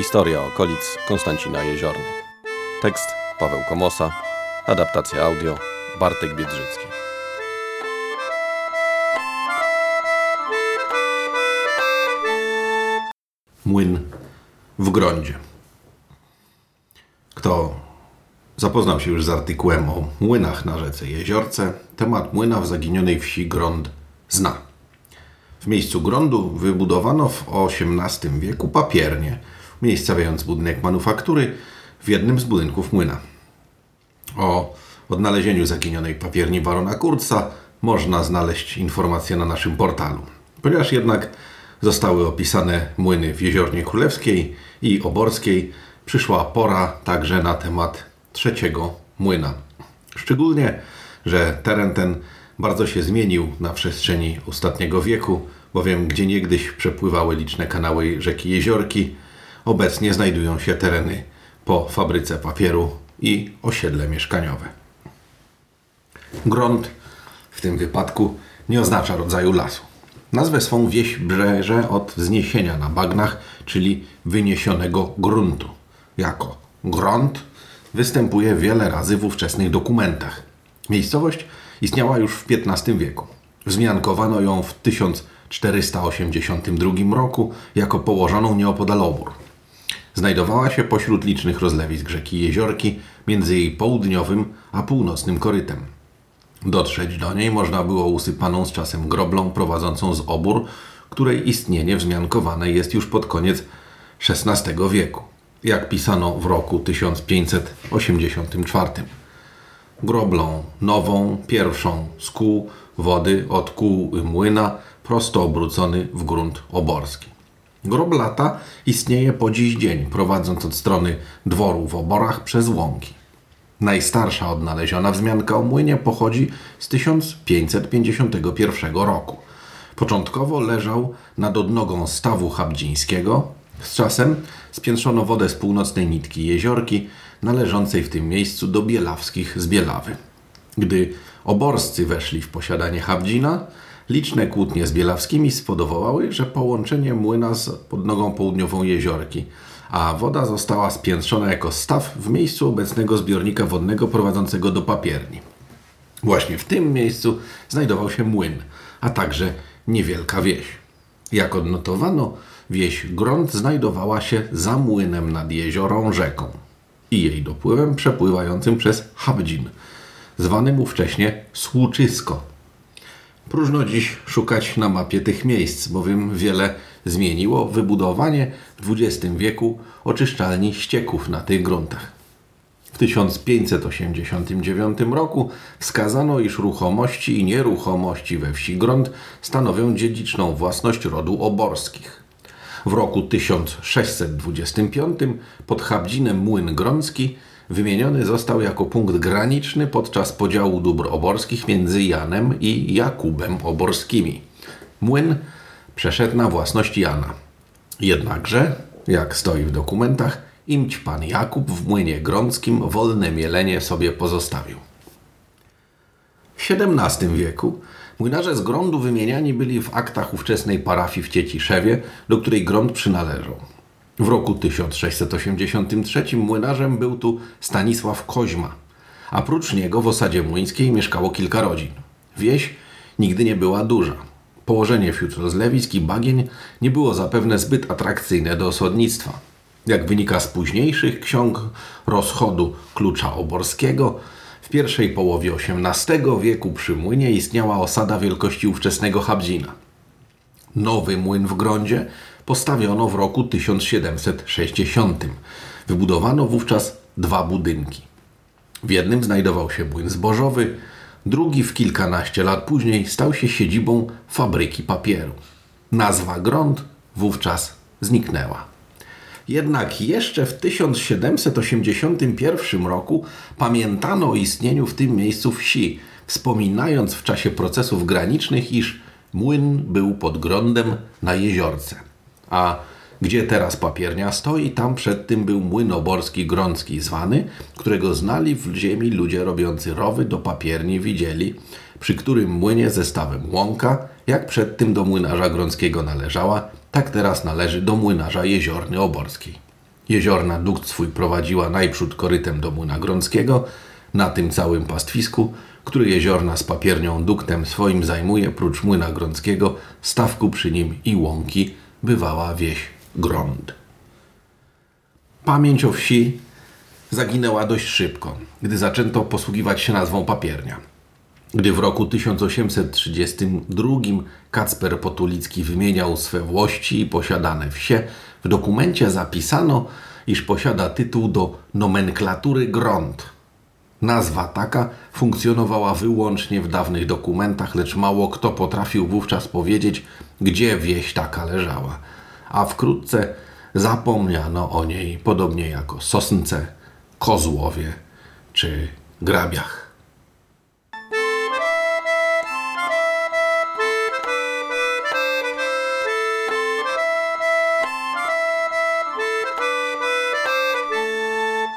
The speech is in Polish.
Historia okolic Konstancina Jeziorny. Tekst Paweł Komosa. Adaptacja audio Bartek Biedrzycki. Młyn w Grondzie. Kto zapoznał się już z artykułem o młynach na rzece Jeziorce, temat młyna w zaginionej wsi Grond zna. W miejscu Grondu wybudowano w XVIII wieku papiernię, umiejscawiając budynek manufaktury w jednym z budynków młyna. O odnalezieniu zaginionej papierni barona Kurca można znaleźć informacje na naszym portalu. Ponieważ jednak zostały opisane młyny w Jeziornie Królewskiej i Oborskiej, przyszła pora także na temat trzeciego młyna. Szczególnie, że teren ten bardzo się zmienił na przestrzeni ostatniego wieku, bowiem gdzie niegdyś przepływały liczne kanały rzeki Jeziorki, obecnie znajdują się tereny po fabryce papieru i osiedle mieszkaniowe. Grunt w tym wypadku nie oznacza rodzaju lasu. Nazwę swą wieś brzeże od wzniesienia na bagnach, czyli wyniesionego gruntu. Jako grunt występuje wiele razy w ówczesnych dokumentach. Miejscowość istniała już w XV wieku. Wzmiankowano ją w 1482 roku jako położoną nieopodal Obór. Znajdowała się pośród licznych rozlewisk rzeki Jeziorki między jej południowym a północnym korytem. Dotrzeć do niej można było usypaną z czasem groblą prowadzącą z obór, której istnienie wzmiankowane jest już pod koniec XVI wieku, jak pisano w roku 1584. Groblą nową, pierwszą z kół wody od kół młyna, prosto obrócony w grunt oborski. Grob lata istnieje po dziś dzień, prowadząc od strony dworu w oborach przez łąki. Najstarsza odnaleziona wzmianka o młynie pochodzi z 1551 roku. Początkowo leżał nad odnogą stawu chabdzińskiego. Z czasem spiętrzono wodę z północnej nitki jeziorki, należącej w tym miejscu do bielawskich z Bielawy. Gdy oborscy weszli w posiadanie Chabdzina, liczne kłótnie z bielawskimi spowodowały, że połączenie młyna z podnogą południową jeziorki, a woda została spiętrzona jako staw w miejscu obecnego zbiornika wodnego prowadzącego do papierni. Właśnie w tym miejscu znajdował się młyn, a także niewielka wieś. Jak odnotowano, wieś Grąd znajdowała się za młynem nad jeziorą rzeką i jej dopływem przepływającym przez Habdzin, zwanym ówcześnie Słuczysko. Próżno dziś szukać na mapie tych miejsc, bowiem wiele zmieniło wybudowanie w XX wieku oczyszczalni ścieków na tych gruntach. W 1589 roku wskazano, iż ruchomości i nieruchomości we wsi Grunt stanowią dziedziczną własność rodu oborskich. W roku 1625 pod Habdzinem Młyn Grącki wymieniony został jako punkt graniczny podczas podziału dóbr oborskich między Janem i Jakubem Oborskimi. Młyn przeszedł na własność Jana. Jednakże, jak stoi w dokumentach, imć pan Jakub w młynie grąckim wolne mielenie sobie pozostawił. W XVII wieku młynarze z Grądu wymieniani byli w aktach ówczesnej parafii w Cieciszewie, do której Grąd przynależał. W roku 1683 młynarzem był tu Stanisław Koźma, a prócz niego w osadzie młyńskiej mieszkało kilka rodzin. Wieś nigdy nie była duża. Położenie wśród rozlewisk i bagień nie było zapewne zbyt atrakcyjne do osodnictwa. Jak wynika z późniejszych ksiąg rozchodu klucza oborskiego, w pierwszej połowie XVIII wieku przy młynie istniała osada wielkości ówczesnego Habzina. Nowy młyn w Grądzie postawiono w roku 1760. Wybudowano wówczas dwa budynki. W jednym znajdował się młyn zbożowy, drugi w kilkanaście lat później stał się siedzibą fabryki papieru. Nazwa Grąd wówczas zniknęła. Jednak jeszcze w 1781 roku pamiętano o istnieniu w tym miejscu wsi, wspominając w czasie procesów granicznych, iż młyn był pod grądem na jeziorce. A gdzie teraz papiernia stoi, tam przed tym był młyn oborski grącki zwany, którego znali w ziemi ludzie robiący rowy do papierni widzieli, przy którym młynie zestawem łąka, jak przed tym do młynarza grąckiego należała, tak teraz należy do młynarza jeziorny oborskiej. Jeziorna dukt swój prowadziła najprzód korytem do Młyna Grąckiego, na tym całym pastwisku, który jeziorna z papiernią duktem swoim zajmuje, prócz Młyna Grąckiego, stawku przy nim i łąki, bywała wieś Grąd. Pamięć o wsi zaginęła dość szybko, gdy zaczęto posługiwać się nazwą papiernia. Gdy w roku 1832 Kacper Potulicki wymieniał swe włości i posiadane wsie, w dokumencie zapisano, iż posiada tytuł do nomenklatury gront. Nazwa taka funkcjonowała wyłącznie w dawnych dokumentach, lecz mało kto potrafił wówczas powiedzieć, gdzie wieś taka leżała, a wkrótce zapomniano o niej, podobnie jako Sosnce, Kozłowie czy Grabiach.